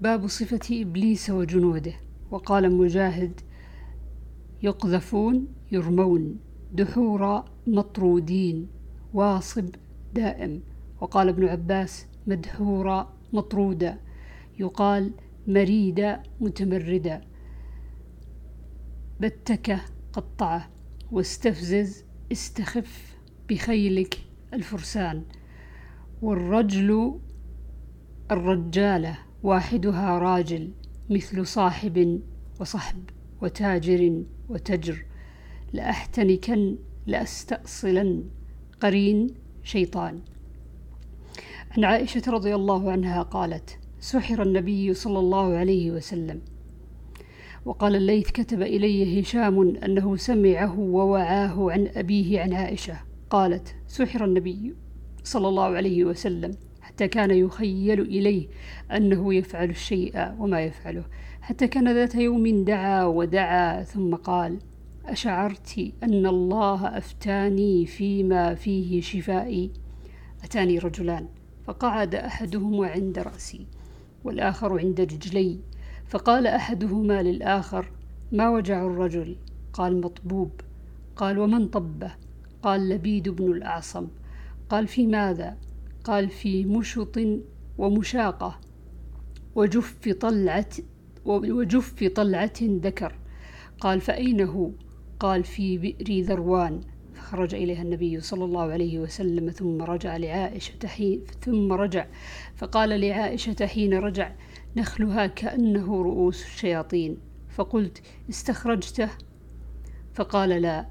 باب صفة إبليس وجنوده. وقال مجاهد يقذفون يرمون دحورا مطرودين واصب دائم. وقال ابن عباس مدحورا مطرودا. يقال مريدا متمردا. بتكه قطعه واستفزز استخف بخيلك الفرسان. والرجل الرجالة واحدها راجل مثل صاحب وصحب وتاجر وتجر لأحتنكن لأستأصلن قرين شيطان. عن عائشة رضي الله عنها قالت سحر النبي صلى الله عليه وسلم. وقال الليث كتب إلي هشام أنه سمعه ووعاه عن أبيه عن عائشة قالت سحر النبي صلى الله عليه وسلم. حتى كان يخيل إليه أنه يفعل الشيء وما يفعله. حتى كان ذات يوم دعا ودعا ثم قال أشعرت أن الله أفتاني فيما فيه شفائي. أتاني رجلان فقعد أحدهما عند رأسي والآخر عند رجلي. فقال أحدهما للآخر ما وجع الرجل؟ قال مطبوب. قال ومن طبه؟ قال لبيد بن الأعصم. قال في ماذا؟ قال في مشط ومشاقة وجف طلعة وجف طلعة ذكر. قال فأين هو قال في بئر ذروان. فخرج إليها النبي صلى الله عليه وسلم ثم رجع لعائشة حين ثم رجع. فقال لعائشة حين رجع نخلها كأنه رؤوس الشياطين. فقلت استخرجته؟ فقال لا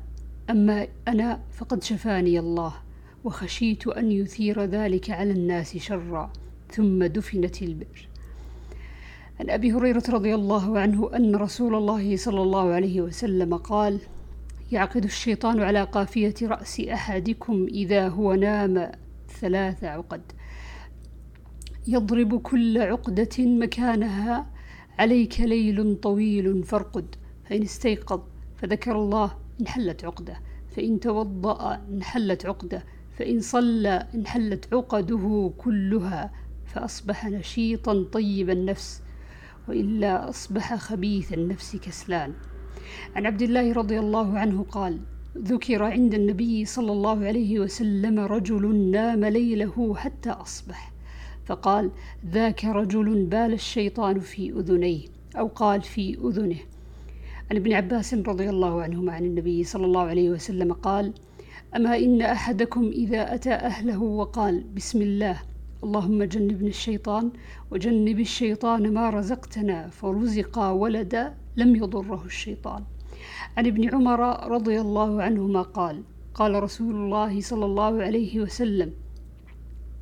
أما أنا فقد شفاني الله. وخشيت أن يثير ذلك على الناس شرا ثم دفنت البئر. عن أبي هريرة رضي الله عنه أن رسول الله صلى الله عليه وسلم قال يعقد الشيطان على قافية رأس أحدكم إذا هو نام ثلاث عقد. يضرب كل عقدة مكانها عليك ليل طويل فارقد فإن استيقظ فذكر الله انحلت عقدة فإن توضأ انحلت عقدة فإن صلى انحلت عقده كلها فأصبح نشيطا طيب النفس وإلا أصبح خبيث النفس كسلان. عن عبد الله رضي الله عنه قال ذكر عند النبي صلى الله عليه وسلم رجل نام ليله حتى أصبح فقال ذاك رجل بال الشيطان في أذنيه أو قال في أذنه. عن ابن عباس رضي الله عنهما عن النبي صلى الله عليه وسلم قال أما إن أحدكم إذا أتى أهله وقال بسم الله اللهم جنبنا الشيطان وجنب الشيطان ما رزقتنا فرزق ولدا لم يضره الشيطان. عن ابن عمر رضي الله عنهما قال قال رسول الله صلى الله عليه وسلم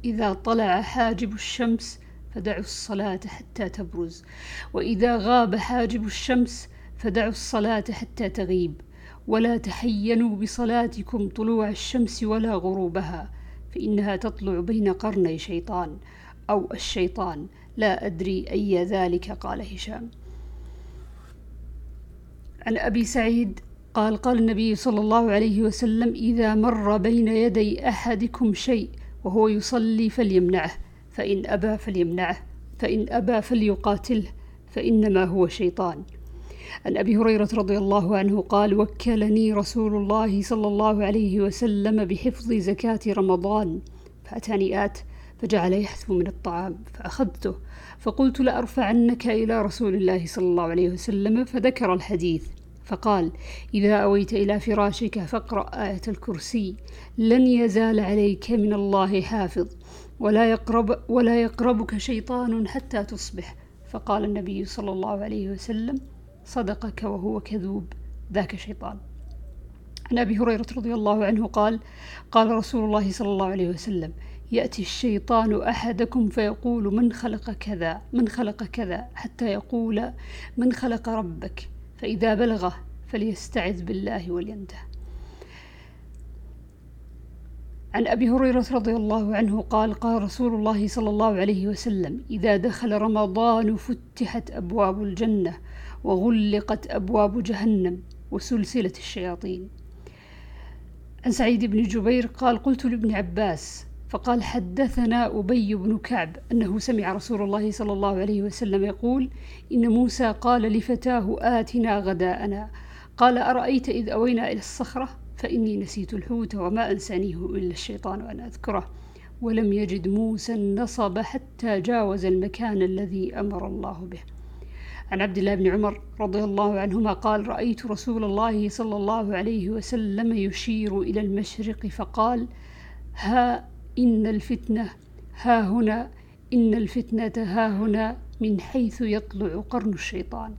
إذا طلع حاجب الشمس فدعوا الصلاة حتى تبرز وإذا غاب حاجب الشمس فدعوا الصلاة حتى تغيب ولا تحينوا بصلاتكم طلوع الشمس ولا غروبها فإنها تطلع بين قرني شيطان أو الشيطان. لا أدري أي ذلك قال هشام. عن أبي سعيد قال قال النبي صلى الله عليه وسلم إذا مر بين يدي أحدكم شيء وهو يصلي فليمنعه فإن أبى فليمنعه فإن أبى فليقاتله فإنما هو شيطان. عن أبي هريرة رضي الله عنه قال وكلني رسول الله صلى الله عليه وسلم بحفظ زكاة رمضان فأتاني آت فجعل يحثو من الطعام فأخذته. فقلت لأرفعنك إلى رسول الله صلى الله عليه وسلم فذكر الحديث. فقال إذا أويت إلى فراشك فاقرأ آية الكرسي. لن يزال عليك من الله حافظ ولا يقرب ولا يقربك شيطان حتى تصبح. فقال النبي صلى الله عليه وسلم صدقك وهو كذوب ذاك شيطان. عن أبي هريرة رضي الله عنه قال قال رسول الله صلى الله عليه وسلم يأتي الشيطان أحدكم فيقول من خلق كذا؟ من خلق كذا؟ حتى يقول من خلق ربك. فإذا بلغه فليستعذ بالله ولينته عن أبي هريرة رضي الله عنه قال قال رسول الله صلى الله عليه وسلم إذا دخل رمضان فتحت أبواب الجنة وغلقت أبواب جهنم وسلسلة الشياطين. عن سعيد بن جبير قال قلت لابن عباس فقال حدثنا أبي بن كعب أنه سمع رسول الله صلى الله عليه وسلم يقول إن موسى قال لفتاه آتنا غداءنا قال أرأيت إذ أوينا إلى الصخرة؟ فإني نسيت الحوت وما أنسانيه إلا الشيطان أن أذكره. ولم يجد موسى النصب حتى جاوز المكان الذي أمر الله به. عن عبد الله بن عمر رضي الله عنهما قال رأيت رسول الله صلى الله عليه وسلم يشير إلى المشرق فقال ها إن الفتنة ها هنا إن الفتنة ها هنا من حيث يطلع قرن الشيطان.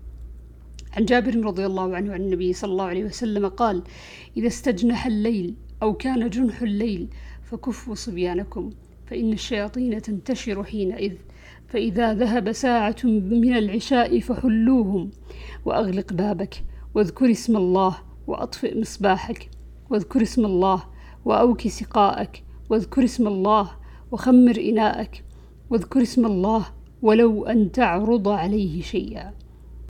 عن جابر رضي الله عنه عن النبي صلى الله عليه وسلم قال إذا استجنح الليل أو كان جنح الليل فكفوا صبيانكم فإن الشياطين تنتشر حينئذ فإذا ذهب ساعة من العشاء فحلوهم وأغلق بابك واذكر اسم الله وأطفئ مصباحك واذكر اسم الله وأوك سقاءك واذكر اسم الله وخمر إناءك واذكر اسم الله ولو أن تعرض عليه شيئا.